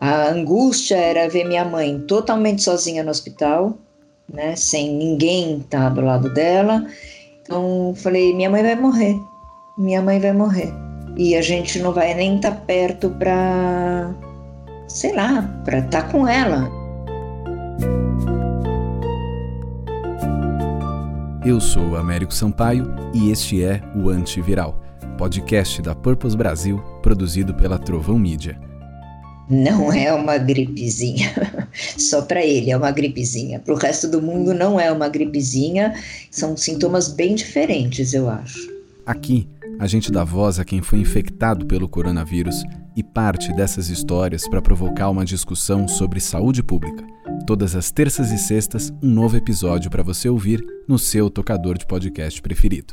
A angústia era ver minha mãe totalmente sozinha no hospital, né, sem ninguém estar tá do lado dela. Então falei, minha mãe vai morrer, minha mãe vai morrer e a gente não vai nem estar tá perto para, sei lá, para estar tá com ela. Eu sou Américo Sampaio e este é o Antiviral, podcast da Purpose Brasil, produzido pela Trovão Mídia. Não é uma gripezinha, só para ele é uma gripezinha. Para o resto do mundo não é uma gripezinha, são sintomas bem diferentes, eu acho. Aqui, a gente dá voz a quem foi infectado pelo coronavírus e parte dessas histórias para provocar uma discussão sobre saúde pública. Todas as terças e sextas, um novo episódio para você ouvir no seu tocador de podcast preferido.